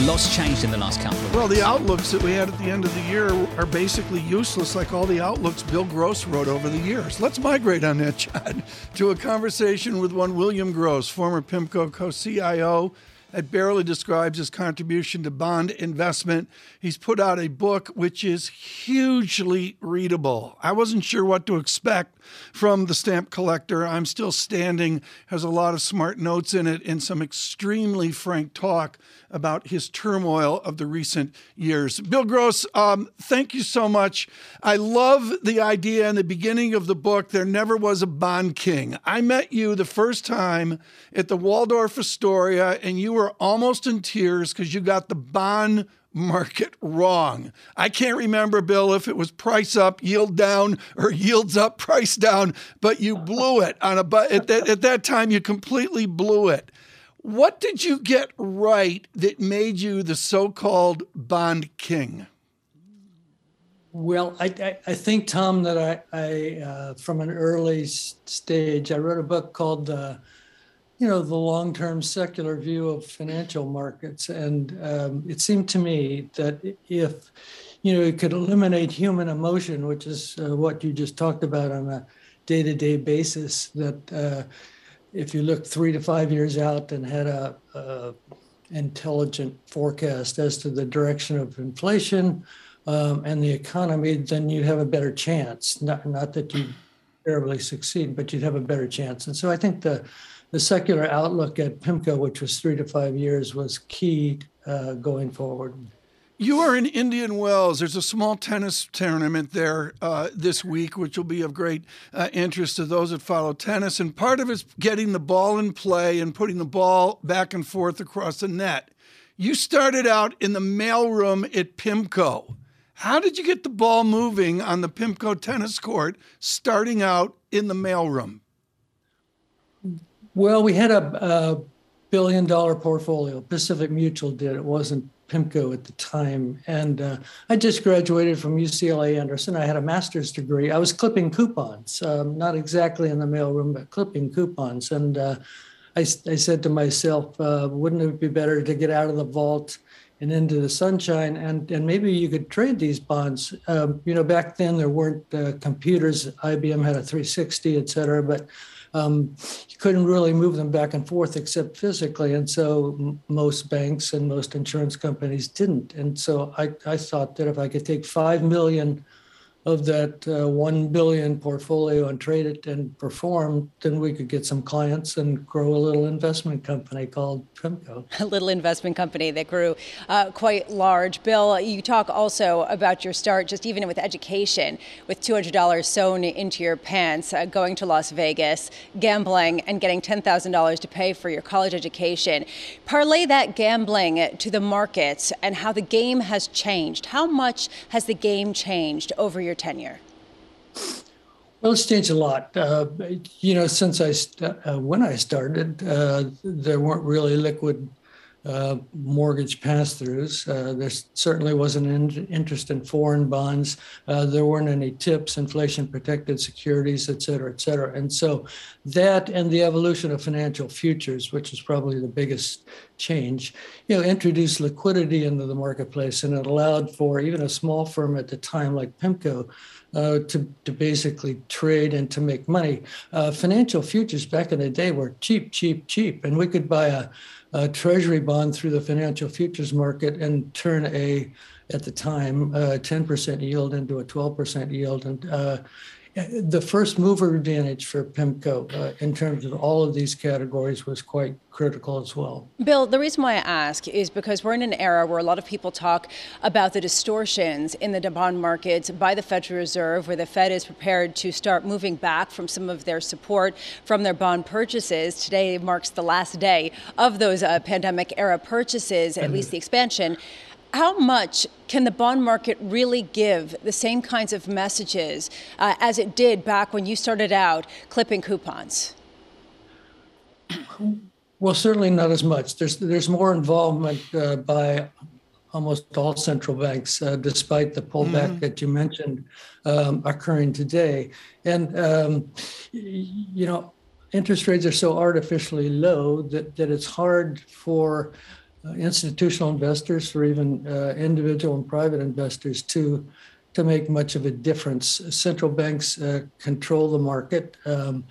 A lot's changed in the last couple of Well, weeks. the outlooks that we had at the end of the year are basically useless, like all the outlooks Bill Gross wrote over the years. Let's migrate on that, Chad, to a conversation with one William Gross, former PIMCO co CIO. That barely describes his contribution to bond investment. He's put out a book which is hugely readable. I wasn't sure what to expect from the stamp collector. I'm still standing, has a lot of smart notes in it, and some extremely frank talk about his turmoil of the recent years. Bill Gross, um, thank you so much. I love the idea in the beginning of the book there never was a bond king. I met you the first time at the Waldorf Astoria, and you were almost in tears because you got the bond market wrong. I can't remember, Bill, if it was price up, yield down, or yields up, price down, but you blew it on a but at that, at that time you completely blew it. What did you get right that made you the so-called bond king? Well, I, I, I think, Tom, that I, I uh, from an early stage, I wrote a book called, uh, you know, The Long Term Secular View of Financial Markets. And um, it seemed to me that if, you know, it could eliminate human emotion, which is uh, what you just talked about on a day to day basis, that uh, if you look three to five years out and had a, a intelligent forecast as to the direction of inflation, um, and the economy, then you'd have a better chance. Not, not that you terribly succeed, but you'd have a better chance. And so I think the, the secular outlook at PIMCO, which was three to five years, was key uh, going forward. You are in Indian Wells. There's a small tennis tournament there uh, this week, which will be of great uh, interest to those that follow tennis. And part of it's getting the ball in play and putting the ball back and forth across the net. You started out in the mailroom at PIMCO. How did you get the ball moving on the PIMCO tennis court starting out in the mailroom? Well, we had a, a billion dollar portfolio. Pacific Mutual did. It wasn't PIMCO at the time. And uh, I just graduated from UCLA Anderson. I had a master's degree. I was clipping coupons, um, not exactly in the mailroom, but clipping coupons. And uh, I, I, said to myself, uh, wouldn't it be better to get out of the vault and into the sunshine? And, and maybe you could trade these bonds. Um, you know, back then there weren't uh, computers. IBM had a 360, et cetera, but um, you couldn't really move them back and forth except physically. And so m- most banks and most insurance companies didn't. And so I, I thought that if I could take 5 million of that uh, 1 billion portfolio and trade it and perform, then we could get some clients and grow a little investment company called PIMCO. A little investment company that grew uh, quite large. Bill, you talk also about your start, just even with education, with $200 sewn into your pants, uh, going to Las Vegas, gambling, and getting $10,000 to pay for your college education. Parlay that gambling to the markets and how the game has changed. How much has the game changed over your tenure? Well, it's changed a lot. Uh, you know, since I st- uh, when I started, uh, there weren't really liquid uh, mortgage pass-throughs. Uh, there certainly wasn't an interest in foreign bonds. Uh, there weren't any tips, inflation-protected securities, et cetera, et cetera. And so that and the evolution of financial futures, which is probably the biggest change, you know, introduced liquidity into the marketplace, and it allowed for even a small firm at the time like PIMCO uh, to, to basically trade and to make money. Uh, financial futures back in the day were cheap, cheap, cheap, and we could buy a, a treasury bond through the financial futures market and turn a, at the time, uh, 10% yield into a 12% yield. And uh, the first mover advantage for PIMCO uh, in terms of all of these categories was quite critical as well. Bill, the reason why I ask is because we're in an era where a lot of people talk about the distortions in the bond markets by the Federal Reserve, where the Fed is prepared to start moving back from some of their support from their bond purchases. Today marks the last day of those uh, pandemic era purchases, at mm-hmm. least the expansion. How much can the bond market really give the same kinds of messages uh, as it did back when you started out clipping coupons? Well, certainly not as much. There's there's more involvement uh, by almost all central banks, uh, despite the pullback mm-hmm. that you mentioned um, occurring today. And um, you know, interest rates are so artificially low that that it's hard for institutional investors or even uh, individual and private investors to to make much of a difference. Central banks uh, control the market. Um,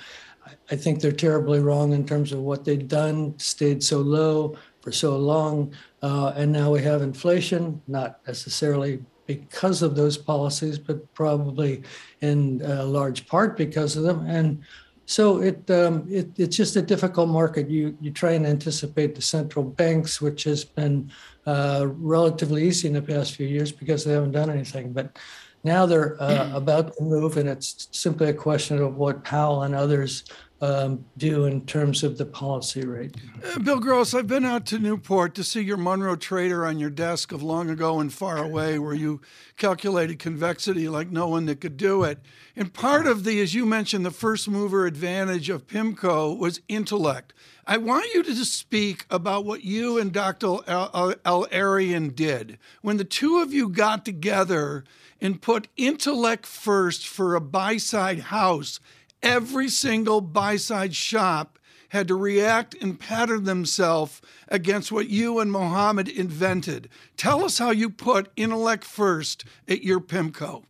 I think they're terribly wrong in terms of what they've done, stayed so low for so long, uh, and now we have inflation, not necessarily because of those policies, but probably in uh, large part because of them. And so it, um, it, it's just a difficult market. You you try and anticipate the central banks, which has been uh, relatively easy in the past few years because they haven't done anything. But now they're uh, about to move, and it's simply a question of what Powell and others um, do in terms of the policy rate. Uh, Bill Gross, I've been out to Newport to see your Monroe Trader on your desk of long ago and far away, where you calculated convexity like no one that could do it. And part of the, as you mentioned, the first mover advantage of PIMCO was intellect. I want you to speak about what you and Dr. El-Erian did when the two of you got together and put intellect first for a buy side house every single buy side shop had to react and pattern themselves against what you and Mohamed invented. Tell us how you put intellect first at your PIMCO.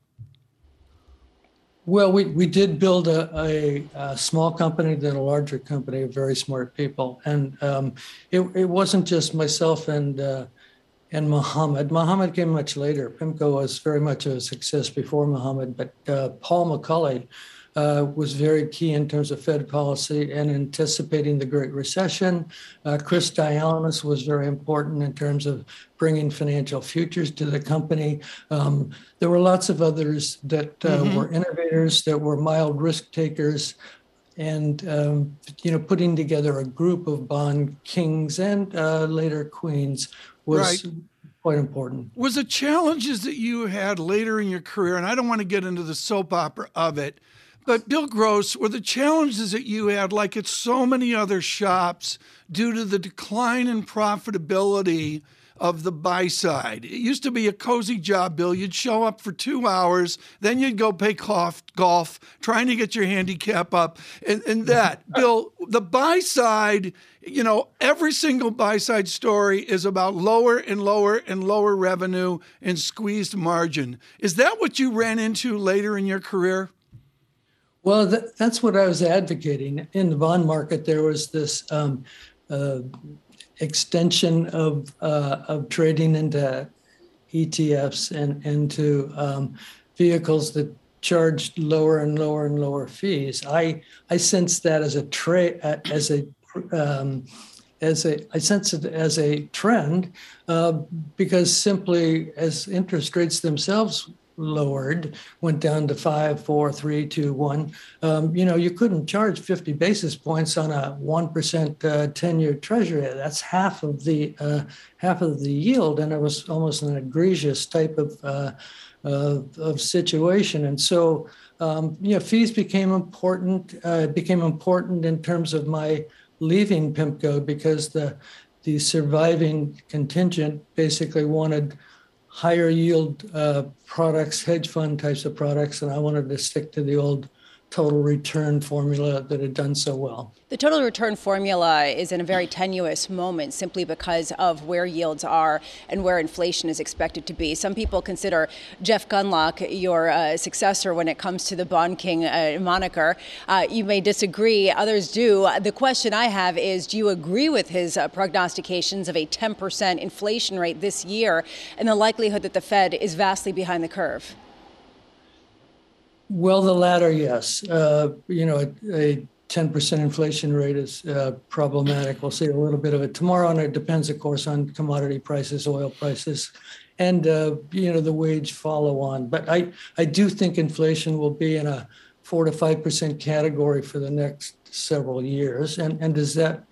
Well, we, we did build a, a, a, small company, then a larger company of very smart people. And um, it, it wasn't just myself and uh, and Mohamed. Mohamed came much later. PIMCO was very much a success before Mohamed, but uh, Paul McCulley, uh, was very key in terms of Fed policy and anticipating the Great Recession. Uh, Chris Dialynas was very important in terms of bringing financial futures to the company. Um, there were lots of others that uh, mm-hmm. were innovators, that were mild risk takers. And um, you know, putting together a group of bond kings and uh, later queens was right quite important. Was the challenges that you had later in your career, and I don't want to get into the soap opera of it, but Bill Gross, were the challenges that you had, like at so many other shops, due to the decline in profitability of the buy side? It used to be a cozy job, Bill. You'd show up for two hours, then you'd go play golf, golf trying to get your handicap up, and, and that. Bill, the buy side, you know, every single buy side story is about lower and lower and lower revenue and squeezed margin. Is that what you ran into later in your career? Well, that, that's what I was advocating. In the bond market, there was this um, uh, extension of, uh, of trading into ETFs and into um, vehicles that charged lower and lower and lower fees. I I sense that as a trade as a um, as a I sense it as a trend uh, because simply as interest rates themselves lowered, went down to five, four, three, two, one. Um, you know, you couldn't charge 50 basis points on a one percent uh, ten-year Treasury. That's half of the uh, half of the yield, and it was almost an egregious type of uh, of situation. And so, um, you know, fees became important. Uh, became important in terms of my leaving PIMCO because the the surviving contingent basically wanted higher yield uh, products, hedge fund types of products, and I wanted to stick to the old total return formula that had done so well. The total return formula is in a very tenuous moment simply because of where yields are and where inflation is expected to be. Some people consider Jeff Gundlach your uh, successor when it comes to the Bond King uh, moniker. Uh, you may disagree, others do. The question I have is do you agree with his uh, prognostications of a 10% inflation rate this year and the likelihood that the Fed is vastly behind the curve? Well, the latter, yes. Uh, you know, a, a 10% inflation rate is uh, problematic. We'll see a little bit of it tomorrow, and it depends, of course, on commodity prices, oil prices, and uh, you know the wage follow on. But I, I do think inflation will be in a four to five percent category for the next several years. And and does that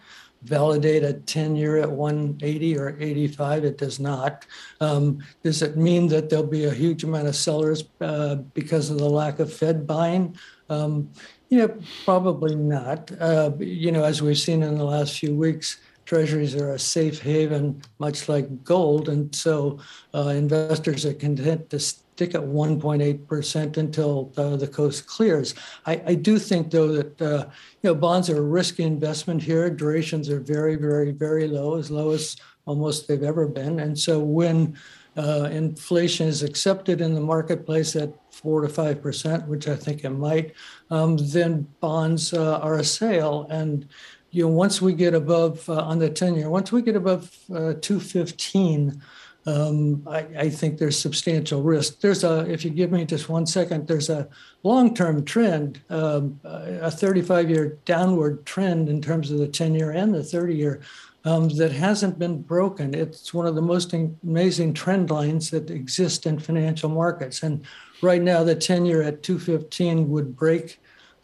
validate a 10 year at 180 or 85. It does not. Um, does it mean that there'll be a huge amount of sellers uh, because of the lack of Fed buying? Um, you know, probably not. Uh, you know, as we've seen in the last few weeks, treasuries are a safe haven, much like gold. And so uh, investors are content to stick at 1.8% until uh, the coast clears. I, I, do think, though, that uh, you know bonds are a risky investment here. Durations are very, very, very low, as low as almost they've ever been. And so when uh, inflation is accepted in the marketplace at four to five percent, which I think it might, um, then bonds uh, are a sale. And you know, once we get above uh, on the ten year, once we get above uh, two fifteen, um, I, I, think there's substantial risk. There's a, if you give me just one second, there's a long-term trend, um, a 35-year downward trend in terms of the 10-year and the 30-year um, that hasn't been broken. It's one of the most amazing trend lines that exist in financial markets. And right now, the 10-year at 215 would break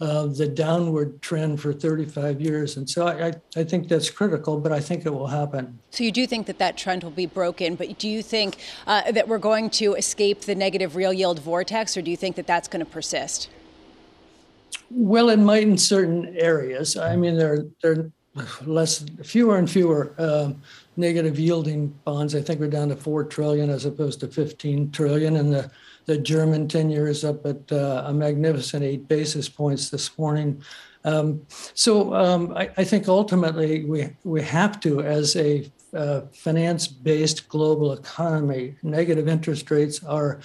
uh, the downward trend for 35 years. And so I, I think that's critical, but I think it will happen. So you do think that that trend will be broken, but do you think uh, that we're going to escape the negative real yield vortex, or do you think that that's going to persist? Well, it might in certain areas. I mean, there, there less, fewer and fewer uh, negative yielding bonds. I think we're down to four trillion as opposed to 15 trillion, and the the German 10 year is up at uh, a magnificent eight basis points this morning. Um, so um, I, I, think ultimately we, we have to, as a uh, finance based global economy, negative interest rates are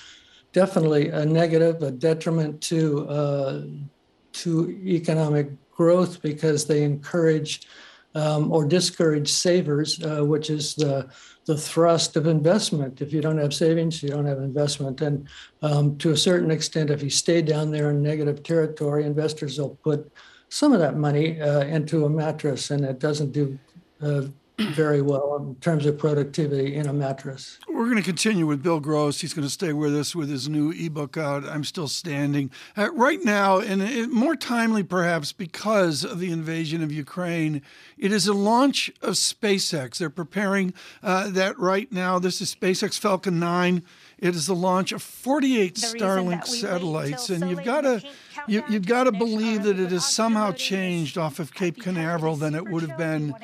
definitely a negative, a detriment to, uh, to economic growth because they encourage um, or discourage savers, uh, which is the the thrust of investment. If you don't have savings, you don't have investment. And um, to a certain extent, if you stay down there in negative territory, investors will put some of that money uh, into a mattress, and it doesn't do uh, very well in terms of productivity in a mattress. We're going to continue with Bill Gross. He's going to stay with us with his new ebook out, I'm Still Standing. Uh, right now, and it, more timely perhaps because of the invasion of Ukraine, it is a launch of SpaceX. They're preparing uh, that right now. This is SpaceX Falcon 9. It is the launch of 48 Starlink satellites, and you've got to you, have got to believe that it has somehow changed off of Cape Canaveral than it would have been,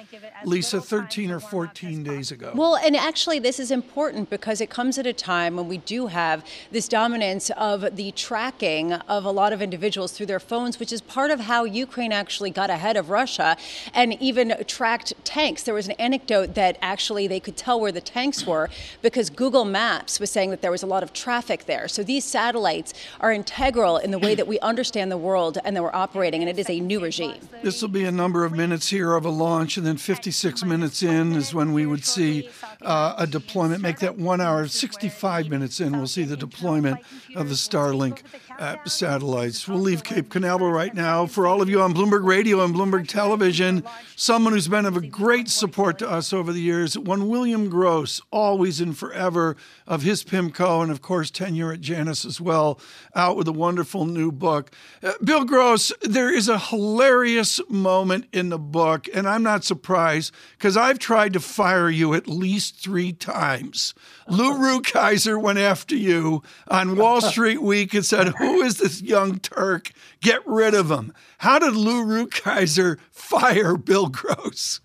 Lisa, 13 or 14 days ago. Well, and actually, this is important because it comes at a time when we do have this dominance of the tracking of a lot of individuals through their phones, which is part of how Ukraine actually got ahead of Russia and even tracked tanks. There was an anecdote that actually they could tell where the tanks were because Google Maps was saying that there was a lot of traffic there. So these satellites are integral in the way that we understand the world and that we're operating, and it is a new regime. This will be a number of minutes here of a launch, and then 56 minutes in is when we would see uh, a deployment. Make that one hour, 65 minutes in, we'll see the deployment of the Starlink uh, satellites. We'll leave Cape Canaveral right now. For all of you on Bloomberg Radio and Bloomberg Television, someone who's been of a great support to us over the years, one William Gross, always and forever of his PIMCO, and of course, tenure at Janus as well, out with a wonderful new book. Uh, Bill Gross, there is a hilarious moment in the book, and I'm not surprised because I've tried to fire you at least three times. Lou Rukeyser went after you on Wall Street Week and said, Who is this young Turk? Get rid of him. How did Lou Rukeyser fire Bill Gross?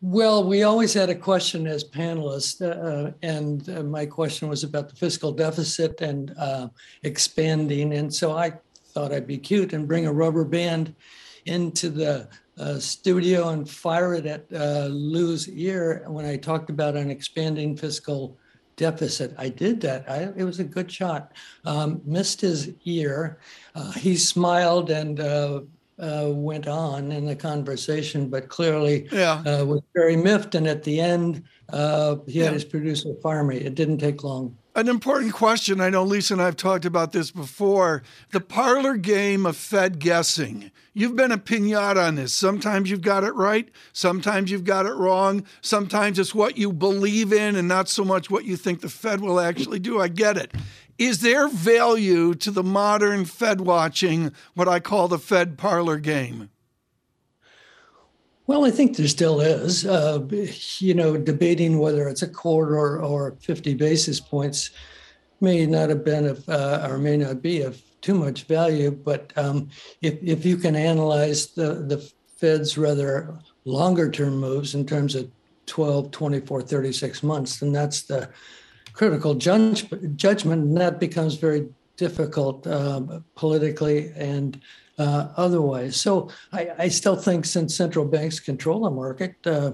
Well, we always had a question as panelists, uh, and uh, my question was about the fiscal deficit and uh, expanding. And so I thought I'd be cute and bring a rubber band into the uh, studio and fire it at uh, Lou's ear when I talked about an expanding fiscal deficit. I did that. I, it was a good shot. Um, missed his ear. Uh, he smiled and uh, went on in the conversation, but clearly yeah. uh, was very miffed. And at the end, uh, he yeah. had his producer fire me. It didn't take long. An important question. I know Lisa and I have talked about this before. The parlor game of Fed guessing. You've been a pinata on this. Sometimes you've got it right. Sometimes you've got it wrong. Sometimes it's what you believe in and not so much what you think the Fed will actually do. I get it. Is there value to the modern Fed watching, what I call the Fed parlor game? Well, I think there still is. Uh, you know, debating whether it's a quarter or, or 50 basis points may not have been of, uh, or may not be of too much value. But um, if, if you can analyze the, the Fed's rather longer term moves in terms of 12, 24, 36 months, then that's the critical judge, judgment. And that becomes very difficult uh, politically and uh, otherwise. So I, I, still think since central banks control the market, uh,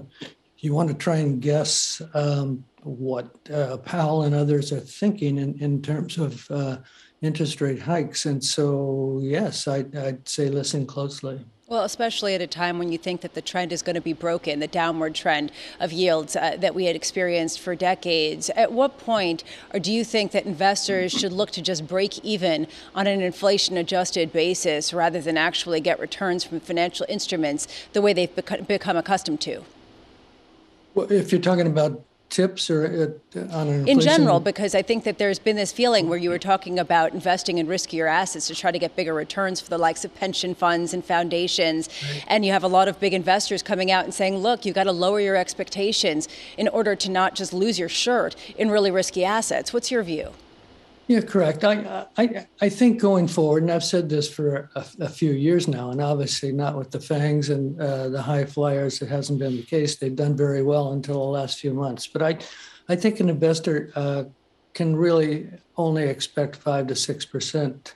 you want to try and guess um, what uh, Powell and others are thinking in, in terms of uh, interest rate hikes. And so, yes, I, I'd say listen closely. Well, especially at a time when you think that the trend is going to be broken, the downward trend of yields uh, that we had experienced for decades. At what point, or do you think that investors should look to just break even on an inflation adjusted basis rather than actually get returns from financial instruments the way they've become accustomed to? Well, if you're talking about tips or it, on an in general because i think that there's been this feeling where you were talking about investing in riskier assets to try to get bigger returns for the likes of pension funds and foundations. Right. and you have a lot of big investors coming out and saying look you've got to lower your expectations in order to not just lose your shirt in really risky assets. What's your view yeah, correct. I, I, I think going forward, and I've said this for a, a few years now, and obviously not with the fangs and uh, the high flyers, it hasn't been the case. They've done very well until the last few months. But I, I think an investor uh, can really only expect five to six percent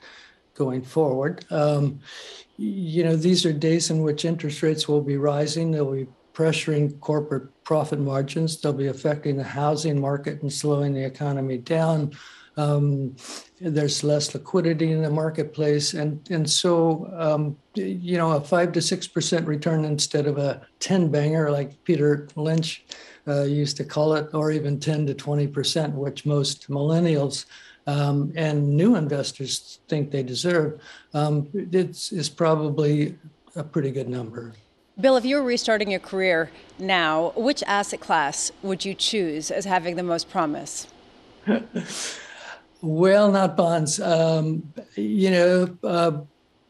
going forward. Um, you know, these are days in which interest rates will be rising. They'll be pressuring corporate profit margins. They'll be affecting the housing market and slowing the economy down. Um, there's less liquidity in the marketplace, and and so um, you know a five to six percent return instead of a ten banger like Peter Lynch uh, used to call it, or even ten to twenty percent, which most millennials um, and new investors think they deserve. Um, it's is probably a pretty good number. Bill, if you were restarting your career now, which asset class would you choose as having the most promise? Well, not bonds. Um, you know, uh,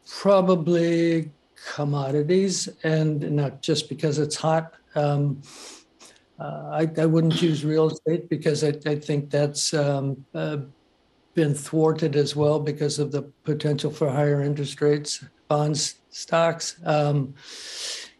probably commodities, and not just because it's hot. Um, uh, I, I, wouldn't choose real estate because I, I think that's um, uh, been thwarted as well because of the potential for higher interest rates. Bonds, stocks. Um,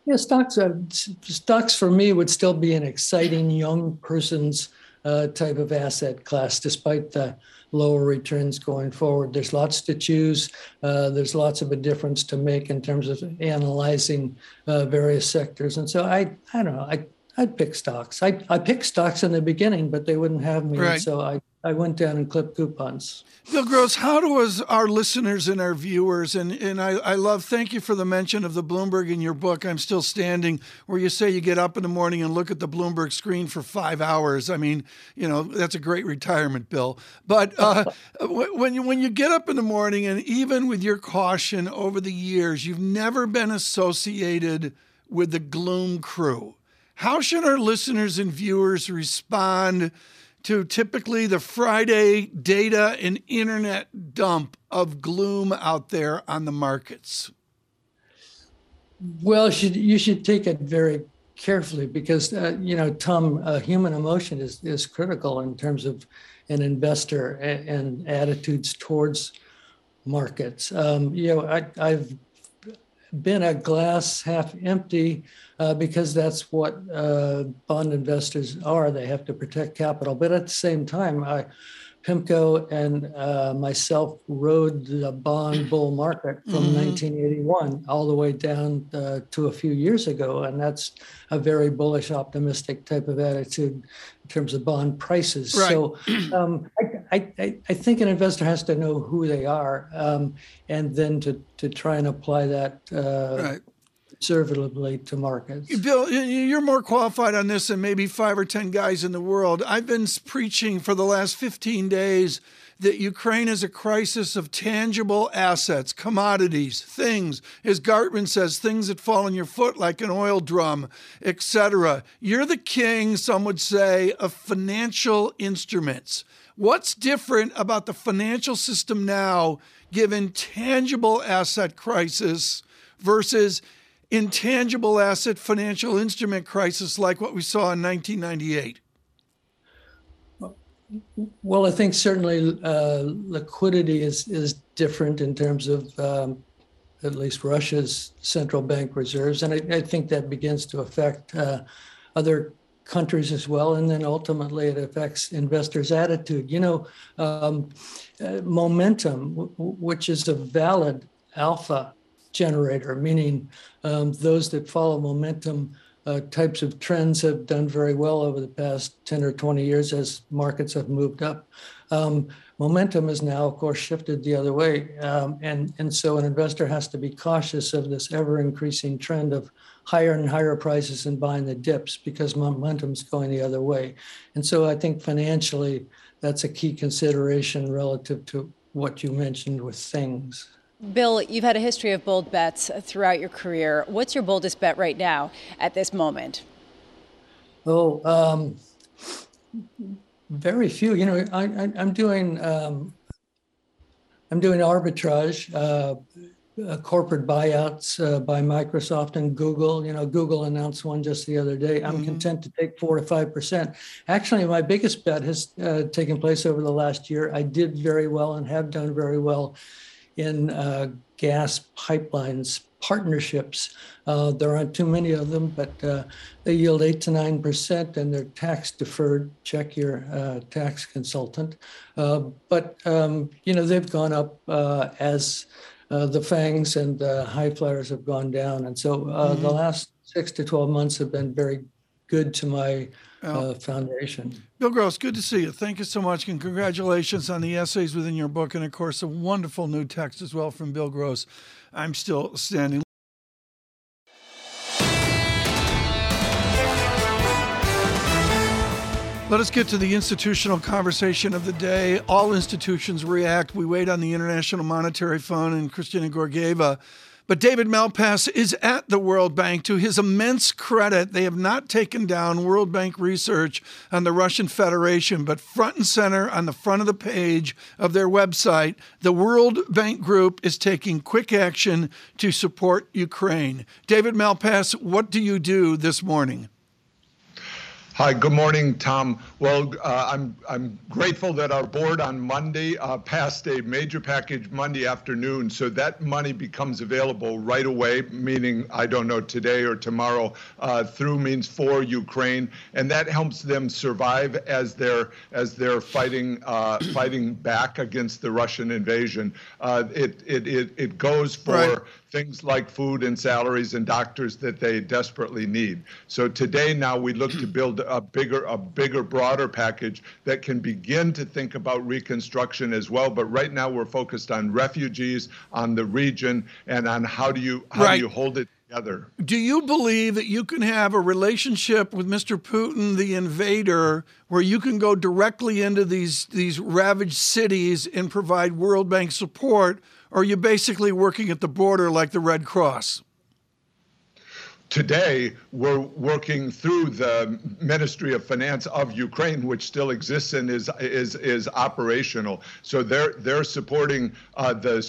yeah, stocks. Are, stocks for me would still be an exciting young person's uh, type of asset class, despite the lower returns going forward. There's lots to choose. Uh, there's lots of a difference to make in terms of analyzing uh, various sectors. And so I, I don't know. I, I'd pick stocks. I, I picked stocks in the beginning, but they wouldn't have me. Right. So I I went down and clipped coupons. Bill Gross, how do us, our listeners and our viewers, and, and I, I love, thank you for the mention of the Bloomberg in your book, I'm Still Standing, where you say you get up in the morning and look at the Bloomberg screen for five hours. I mean, you know, that's a great retirement, Bill. But uh, when, you, when you get up in the morning, and even with your caution over the years, you've never been associated with the gloom crew. How should our listeners and viewers respond? to typically the Friday data and internet dump of gloom out there on the markets? Well, should, you should take it very carefully because uh, you know, Tom, uh, human emotion is is critical in terms of an investor and, and attitudes towards markets. Um, you know, I, I've been a glass half empty uh, because that's what uh, bond investors are. They have to protect capital. But at the same time, I, PIMCO and uh, myself rode the bond bull market from mm-hmm. 1981 all the way down uh, to a few years ago. And that's a very bullish, optimistic type of attitude in terms of bond prices. Right. So um, I, I, I, think an investor has to know who they are um, and then to, to try and apply that. Uh, right conservatively to markets. Bill, you're more qualified on this than maybe five or 10 guys in the world. I've been preaching for the last 15 days that Ukraine is a crisis of tangible assets, commodities, things, as Gartman says, things that fall on your foot like an oil drum, etc. You're the king, some would say, of financial instruments. What's different about the financial system now, given tangible asset crisis, versus intangible asset financial instrument crisis like what we saw in 1998? Well, I think certainly uh, liquidity is is different in terms of um, at least Russia's central bank reserves, and I, I think that begins to affect uh, other countries as well, and then ultimately it affects investors' attitude. You know, um, uh, momentum, w- which is a valid alpha generator, meaning um, those that follow momentum uh, types of trends have done very well over the past 10 or 20 years as markets have moved up. Um, momentum has now, of course, shifted the other way. Um, and, and so an investor has to be cautious of this ever increasing trend of higher and higher prices and buying the dips because momentum's going the other way. And so I think financially, that's a key consideration relative to what you mentioned with things. Bill, you've had a history of bold bets throughout your career. What's your boldest bet right now at this moment? Oh, um, very few. You know, I, am doing um, I'm doing arbitrage, uh, uh, corporate buyouts uh, by Microsoft and Google. You know, Google announced one just the other day. I'm mm-hmm. content to take four to five percent. Actually, my biggest bet has uh, taken place over the last year. I did very well and have done very well in uh, gas pipelines partnerships. Uh, there aren't too many of them, but uh, they yield eight to nine percent, and they're tax deferred. Check your uh, tax consultant. Uh, but um, you know they've gone up uh, as the fangs and the high flyers have gone down, and so mm-hmm. the last six to twelve months have been very good to my uh, foundation. Bill Gross, good to see you. Thank you so much, and congratulations on the essays within your book, and of course, a wonderful new text as well from Bill Gross. I'm still standing. Let us get to the institutional conversation of the day. All institutions react. We wait on the International Monetary Fund and Kristalina Georgieva but David Malpass is at the World Bank. To his immense credit, they have not taken down World Bank research on the Russian Federation, but front and center on the front of the page of their website, the World Bank Group is taking quick action to support Ukraine. David Malpass, what do you do this morning? Hi, good morning, Tom. Well, uh, I'm I'm grateful that our board on Monday uh, passed a major package Monday afternoon, so that money becomes available right away. Meaning, I don't know today or tomorrow. Uh, through means for Ukraine, and that helps them survive as they're as they're fighting uh, fighting back against the Russian invasion. Uh, it, it it it goes for. Right things like food and salaries and doctors that they desperately need. So today now we look to build a bigger, a bigger, broader package that can begin to think about reconstruction as well. But right now we're focused on refugees, on the region, and on how do you how right. do you hold it together. Do you believe that you can have a relationship with Mr. Putin, the invader, where you can go directly into these these ravaged cities and provide World Bank support? Or are you basically working at the border like the Red Cross? Today, we're working through the Ministry of Finance of Ukraine, which still exists and is is is operational. So they're they're supporting uh, the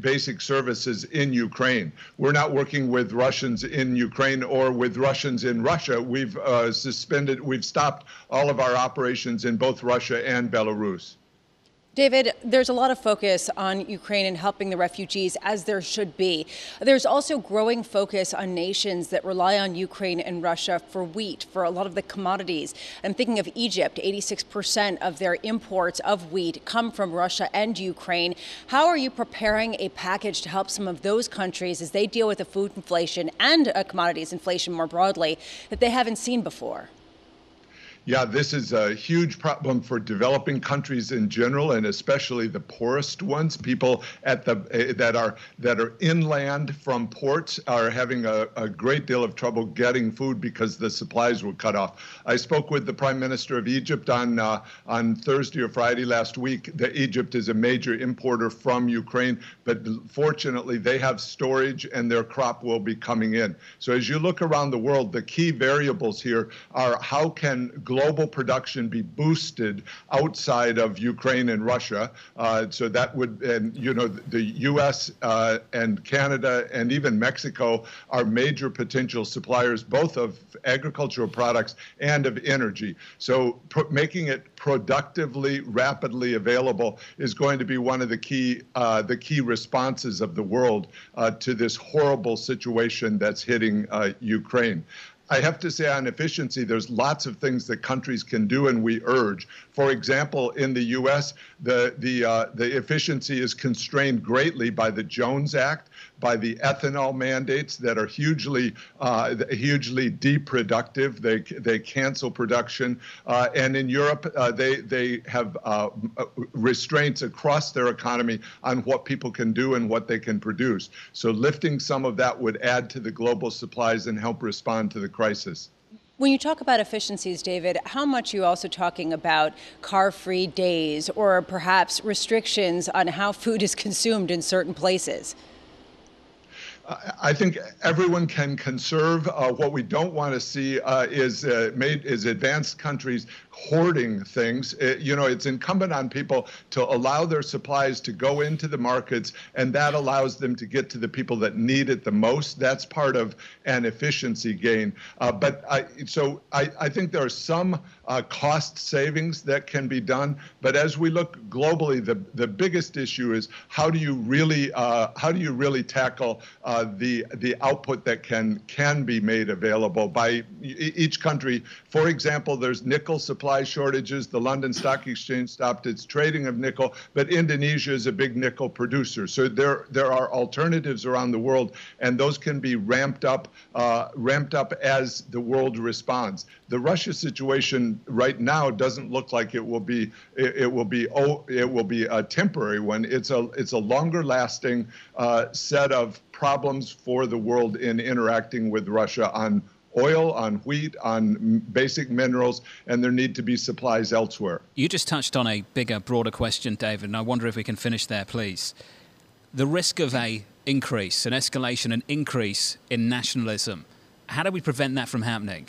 basic services in Ukraine. We're not working with Russians in Ukraine or with Russians in Russia. We've uh, suspended, we've stopped all of our operations in both Russia and Belarus. David, there's a lot of focus on Ukraine and helping the refugees, as there should be. There's also growing focus on nations that rely on Ukraine and Russia for wheat, for a lot of the commodities. I'm thinking of Egypt. 86% of their imports of wheat come from Russia and Ukraine. How are you preparing a package to help some of those countries as they deal with the food inflation and a commodities inflation more broadly that they haven't seen before? Yeah, this is a huge problem for developing countries in general, and especially the poorest ones. People at the uh, that are that are inland from ports are having a, a great deal of trouble getting food because the supplies were cut off. I spoke with the Prime Minister of Egypt on uh, on Thursday or Friday last week. Egypt is a major importer from Ukraine, but fortunately they have storage and their crop will be coming in. So as you look around the world, the key variables here are how can global global production be boosted outside of Ukraine and Russia. Uh, so that would, and you know, the U.S. Uh, and Canada and even Mexico are major potential suppliers both of agricultural products and of energy. So making it productively, rapidly available is going to be one of the key uh, the key responses of the world uh, to this horrible situation that's hitting uh, Ukraine. I have to say on efficiency, there's lots of things that countries can do, and we urge. For example, in the U.S., the the uh, the efficiency is constrained greatly by the Jones Act, by the ethanol mandates that are hugely uh, hugely deproductive. They they cancel production, uh, and in Europe uh, they they have uh, restraints across their economy on what people can do and what they can produce. So lifting some of that would add to the global supplies and help respond to the crisis. When you talk about efficiencies, David, how much are you also talking about car free days or perhaps restrictions on how food is consumed in certain places? I think everyone can conserve. Uh, what we don't want to see uh, is uh, made is advanced countries hoarding things. It, you know, it's incumbent on people to allow their supplies to go into the markets, and that allows them to get to the people that need it the most. That's part of an efficiency gain. Uh, but I, so I, I think there are some uh, cost savings that can be done. But as we look globally, the the biggest issue is how do you really uh, how do you really tackle uh, the the output that can can be made available by each country. For example, there's nickel supply shortages. The London Stock Exchange stopped its trading of nickel, but Indonesia is a big nickel producer. So there there are alternatives around the world, and those can be ramped up uh, ramped up as the world responds. The Russia situation right now doesn't look like it will be it, it will be oh it will be a temporary one. It's a it's a longer lasting uh, set of problems for the world in interacting with Russia on oil, on wheat, on basic minerals, and there need to be supplies elsewhere. You just touched on a bigger, broader question, David, and I wonder if we can finish there, please. The risk of a increase, an escalation, an increase in nationalism. How do we prevent that from happening?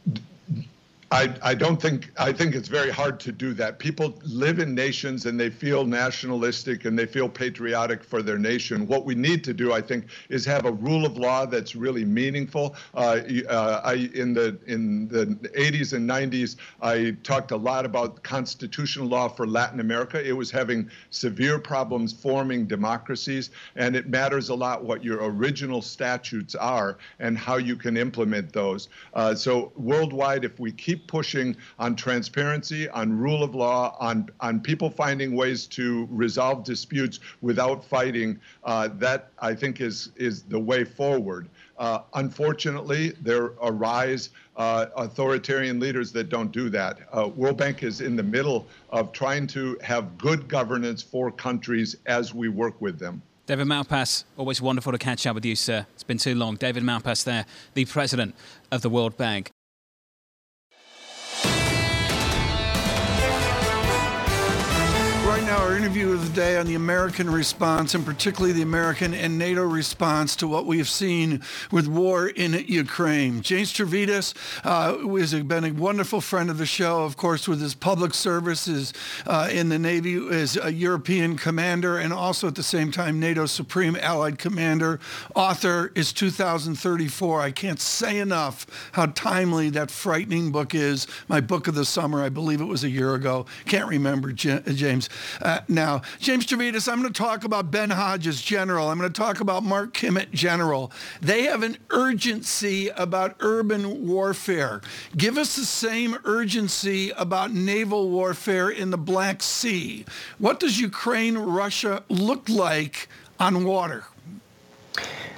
I, I don't think I think it's very hard to do that. People live in nations and they feel nationalistic and they feel patriotic for their nation. What we need to do, I think, is have a rule of law that's really meaningful. Uh, uh, I in the in the 80s and 90s, I talked a lot about constitutional law for Latin America. It was having severe problems forming democracies, and it matters a lot what your original statutes are and how you can implement those. Uh, so worldwide, if we keep pushing on transparency, on rule of law, on, on people finding ways to resolve disputes without fighting, uh, that I think is, is the way forward. Uh, unfortunately, there arise uh, authoritarian leaders that don't do that. Uh, World Bank is in the middle of trying to have good governance for countries as we work with them. David Malpass, always wonderful to catch up with you, sir. It's been too long. David Malpass there, the president of the World Bank. Our interview of the day on the American response, and particularly the American and NATO response to what we have seen with war in Ukraine. James Stavridis uh, has been a wonderful friend of the show, of course, with his public services uh, in the Navy as a European commander and also at the same time NATO Supreme Allied Commander. Author is 2034. I can't say enough how timely that frightening book is. My book of the summer, I believe it was a year ago. Can't remember, James. Uh, now, James Stavridis, I'm going to talk about Ben Hodges General. I'm going to talk about Mark Kimmitt General. They have an urgency about urban warfare. Give us the same urgency about naval warfare in the Black Sea. What does Ukraine, Russia look like on water?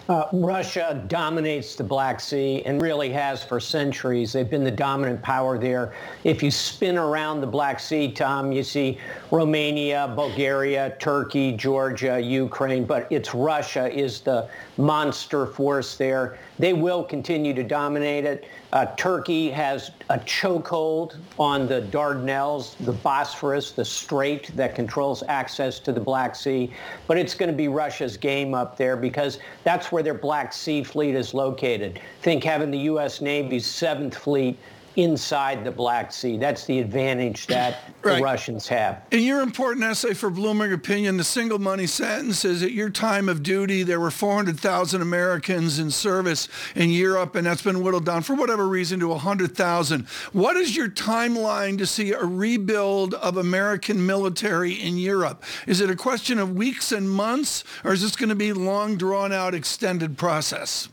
Uh, Russia dominates the Black Sea and really has for centuries. They've been the dominant power there. If you spin around the Black Sea, Tom, you see Romania, Bulgaria, Turkey, Georgia, Ukraine, but it's Russia is the monster force there. They will continue to dominate it. Uh, Turkey has a chokehold on the Dardanelles, the Bosphorus, the strait that controls access to the Black Sea. But it's going to be Russia's game up there because that's where their Black Sea fleet is located. Think having the U.S. Navy's Seventh Fleet inside the Black Sea. That's the advantage that right. the Russians have. In your important essay for Bloomberg Opinion, the single money sentence is at your time of duty, there were 400,000 Americans in service in Europe, and that's been whittled down for whatever reason to 100,000. What is your timeline to see a rebuild of American military in Europe? Is it a question of weeks and months, or is this going to be long, drawn out, extended process?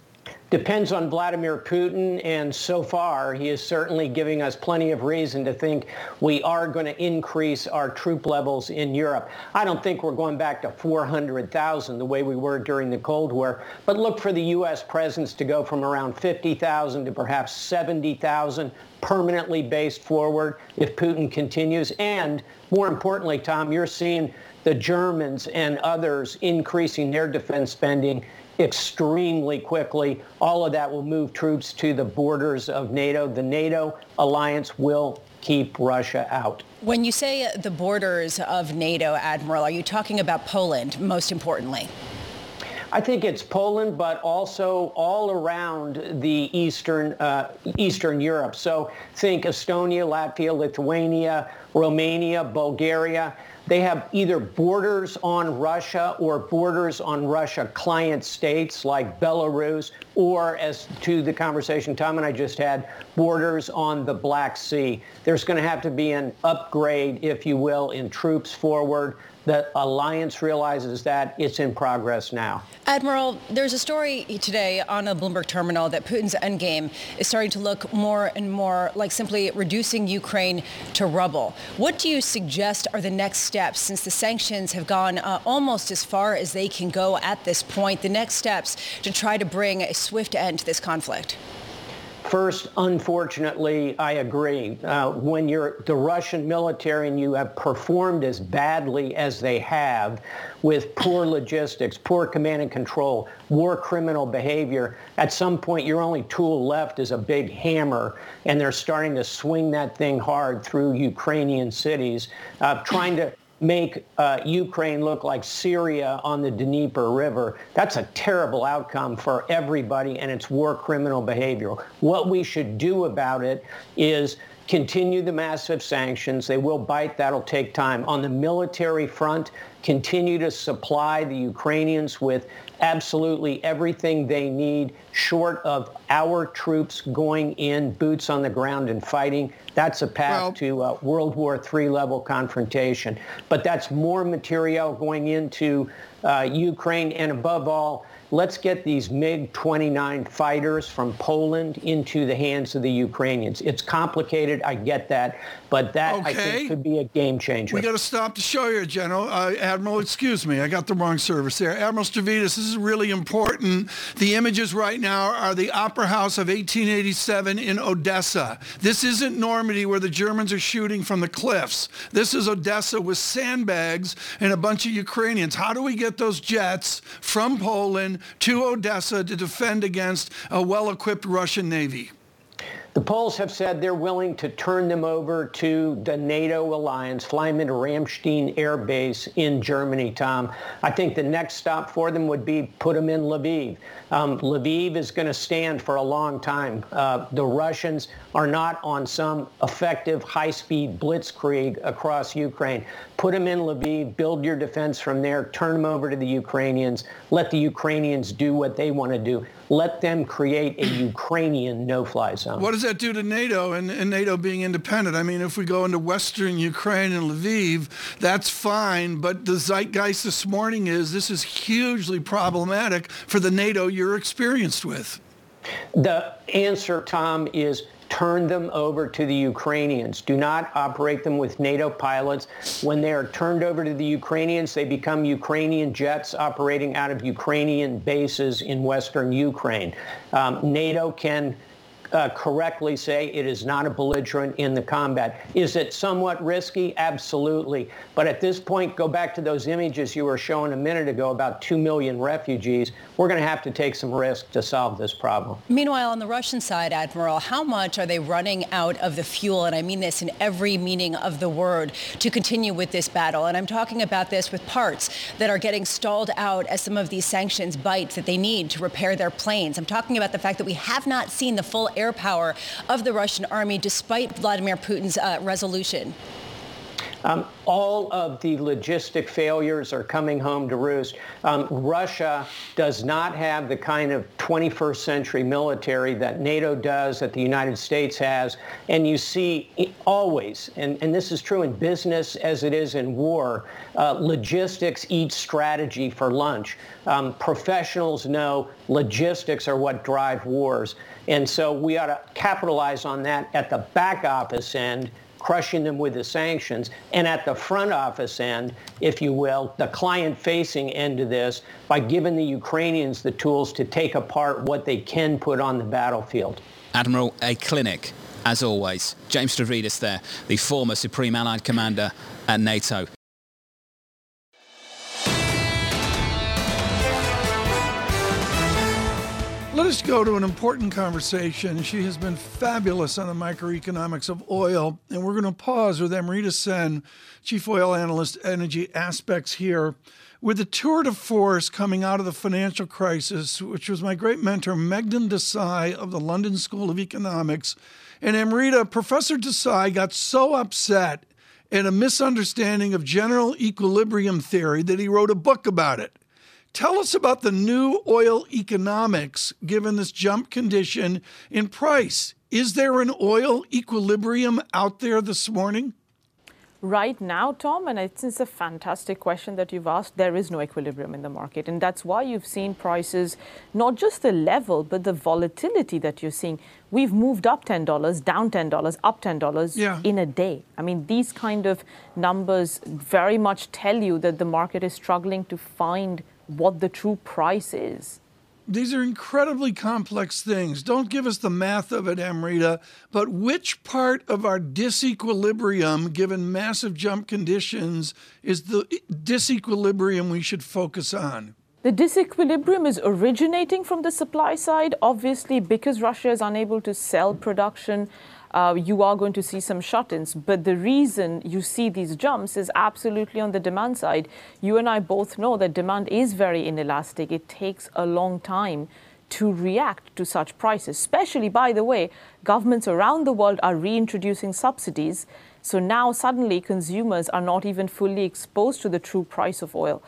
Depends on Vladimir Putin, and so far he is certainly giving us plenty of reason to think we are going to increase our troop levels in Europe. I don't think we're going back to 400,000 the way we were during the Cold War, but look for the U.S. presence to go from around 50,000 to perhaps 70,000 permanently based forward if Putin continues. And more importantly, Tom, you're seeing the Germans and others increasing their defense spending extremely quickly. All of that will move troops to the borders of NATO. The NATO alliance will keep Russia out. When you say the borders of NATO, Admiral, are you talking about Poland most importantly? I think it's Poland, but also all around the eastern uh, Eastern Europe. So think Estonia, Latvia, Lithuania, Romania, Bulgaria. They have either borders on Russia or borders on Russia client states like Belarus, or as to the conversation Tom and I just had, borders on the Black Sea. There's going to have to be an upgrade, if you will, in troops forward. The alliance realizes that it's in progress now. Admiral, there's a story today on a Bloomberg terminal that Putin's endgame is starting to look more and more like simply reducing Ukraine to rubble. What do you suggest are the next steps since the sanctions have gone uh, almost as far as they can go at this point? The next steps to try to bring a swift end to this conflict? First, unfortunately, I agree. Uh, when you're the Russian military and you have performed as badly as they have with poor logistics, poor command and control, war criminal behavior, at some point your only tool left is a big hammer, and they're starting to swing that thing hard through Ukrainian cities, uh, trying to make uh, Ukraine look like Syria on the Dnieper River. That's a terrible outcome for everybody, and it's war criminal behavior. What we should do about it is continue the massive sanctions. They will bite. That'll take time. On the military front, continue to supply the Ukrainians with absolutely everything they need, short of our troops going in, boots on the ground and fighting. That's a path well, to uh, World War III level confrontation. But that's more material going into uh, Ukraine, and above all, let's get these MiG-29 fighters from Poland into the hands of the Ukrainians. It's complicated, I get that, but that okay. I think could be a game changer. We got to stop the show here, General. Uh, Admiral, excuse me, I got the wrong service there. Admiral Stavridis, this is really important. The images right now are the Opera House of 1887 in Odessa. This isn't Normandy where the Germans are shooting from the cliffs. This is Odessa with sandbags and a bunch of Ukrainians. How do we get those jets from Poland to Odessa to defend against a well-equipped Russian Navy? The Poles have said they're willing to turn them over to the NATO alliance, fly them Ramstein Air Base in Germany, Tom. I think the next stop for them would be put them in Lviv. Um, Lviv is going to stand for a long time. Uh, the Russians are not on some effective high-speed blitzkrieg across Ukraine. Put them in Lviv, build your defense from there, turn them over to the Ukrainians, let the Ukrainians do what they want to do. Let them create a Ukrainian no-fly zone. Does that do to NATO and, and NATO being independent? I mean, if we go into western Ukraine and Lviv, that's fine, but the zeitgeist this morning is this is hugely problematic for the NATO you're experienced with. The answer, Tom, is turn them over to the Ukrainians. Do not operate them with NATO pilots. When they are turned over to the Ukrainians, they become Ukrainian jets operating out of Ukrainian bases in western Ukraine. Um, NATO can uh, correctly say it is not a belligerent in the combat. Is it somewhat risky? Absolutely. But at this point, go back to those images you were showing a minute ago about 2 million refugees. We're going to have to take some risk to solve this problem. Meanwhile, on the Russian side, Admiral, how much are they running out of the fuel, and I mean this in every meaning of the word, to continue with this battle? And I'm talking about this with parts that are getting stalled out as some of these sanctions bite that they need to repair their planes. I'm talking about the fact that we have not seen the full air power of the Russian army despite Vladimir Putin's uh, resolution. Um, all of the logistic failures are coming home to roost. Um, Russia does not have the kind of 21st century military that NATO does, that the United States has. And you see always, and, and this is true in business as it is in war, uh, logistics eat strategy for lunch. Um, professionals know logistics are what drive wars. And so we ought to capitalize on that at the back office end crushing them with the sanctions, and at the front office end, if you will, the client-facing end of this, by giving the Ukrainians the tools to take apart what they can put on the battlefield. Admiral, a clinic, as always. James Stavridis there, the former Supreme Allied Commander at NATO. Let us go to an important conversation. She has been fabulous on the microeconomics of oil, and we're going to pause with Amrita Sen, Chief Oil Analyst, Energy Aspects here. With the tour de force coming out of the financial crisis, which was my great mentor, Meghnad Desai of the London School of Economics. And Amrita, Professor Desai got so upset at a misunderstanding of general equilibrium theory that he wrote a book about it. Tell us about the new oil economics given this jump condition in price. Is there an oil equilibrium out there this morning? Right now, Tom, and it's a fantastic question that you've asked, there is no equilibrium in the market. And that's why you've seen prices, not just the level, but the volatility that you're seeing. We've moved up $10, down $10, up $10 yeah. in a day. I mean, these kind of numbers very much tell you that the market is struggling to find what the true price is. These are incredibly complex things. Don't give us the math of it, Amrita, but which part of our disequilibrium, given massive jump conditions, is the disequilibrium we should focus on? The disequilibrium is originating from the supply side, obviously, because Russia is unable to sell production uh, you are going to see some shut-ins. But the reason you see these jumps is absolutely on the demand side. You and I both know that demand is very inelastic. It takes a long time to react to such prices, especially, by the way, governments around the world are reintroducing subsidies. So now suddenly consumers are not even fully exposed to the true price of oil.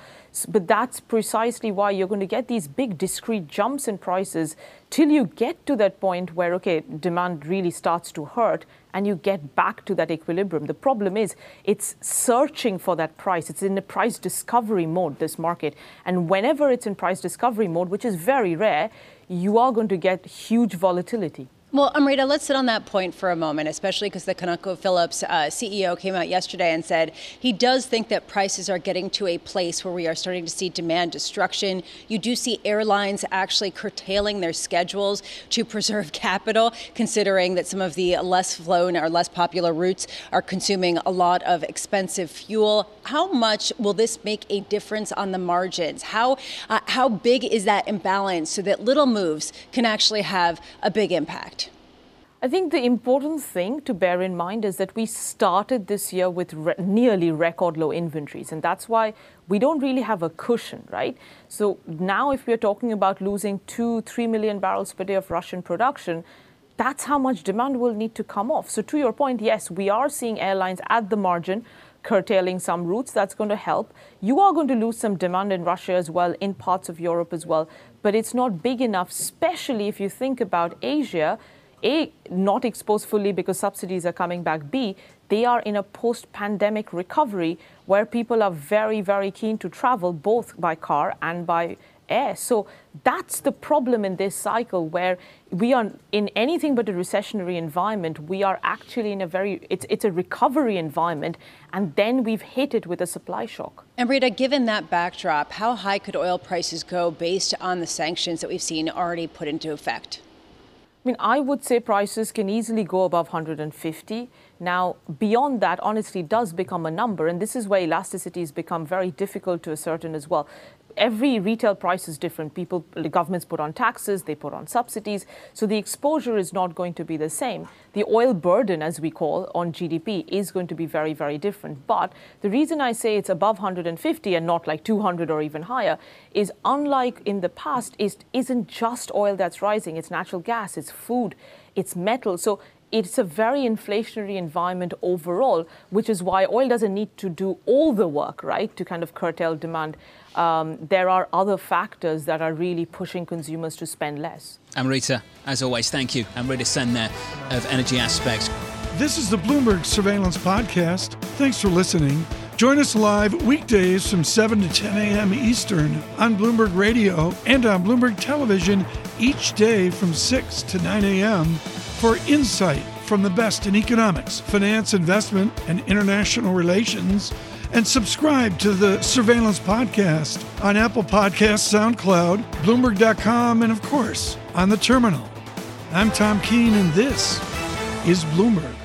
But that's precisely why you're going to get these big discrete jumps in prices till you get to that point where, okay, demand really starts to hurt and you get back to that equilibrium. The problem is it's searching for that price. It's in a price discovery mode, this market. And whenever it's in price discovery mode, which is very rare, you are going to get huge volatility. Well, Amrita, let's sit on that point for a moment, especially because the ConocoPhillips uh, CEO came out yesterday and said he does think that prices are getting to a place where we are starting to see demand destruction. You do see airlines actually curtailing their schedules to preserve capital, considering that some of the less flown or less popular routes are consuming a lot of expensive fuel. How much will this make a difference on the margins? How uh, how big is that imbalance so that little moves can actually have a big impact? I think the important thing to bear in mind is that we started this year with re- nearly record low inventories, and that's why we don't really have a cushion, right? So now, if we're talking about losing two, three million barrels per day of Russian production, that's how much demand will need to come off. So, to your point, yes, we are seeing airlines at the margin curtailing some routes. That's going to help. You are going to lose some demand in Russia as well, in parts of Europe as well, but it's not big enough, especially if you think about Asia a, not exposed fully because subsidies are coming back. B, they are in a post pandemic recovery where people are very, very keen to travel both by car and by air. So that's the problem in this cycle where we are in anything but a recessionary environment. We are actually in a very, it's, it's a recovery environment. And then we've hit it with a supply shock. Amrita, given that backdrop, how high could oil prices go based on the sanctions that we've seen already put into effect? I mean, I would say prices can easily go above 150. Now, beyond that, honestly, does become a number, and this is where elasticities become very difficult to ascertain as well every retail price is different. People, governments put on taxes, they put on subsidies, so the exposure is not going to be the same. The oil burden, as we call, on GDP is going to be very, very different. But the reason I say it's above 150 and not like 200 or even higher is unlike in the past, it isn't just oil that's rising. It's natural gas, it's food, it's metal. So it's a very inflationary environment overall, which is why oil doesn't need to do all the work, right, to kind of curtail demand. Um, there are other factors that are really pushing consumers to spend less. Amrita, as always, thank you. Amrita Sen there of Energy Aspects. This is the Bloomberg Surveillance Podcast. Thanks for listening. Join us live weekdays from 7 to 10 a.m. Eastern on Bloomberg Radio and on Bloomberg Television each day from 6 to 9 a.m. for insight from the best in economics, finance, investment, and international relations and subscribe to the Surveillance Podcast on Apple Podcasts, SoundCloud, Bloomberg.com, and of course, on the terminal. I'm Tom Keene, and this is Bloomberg.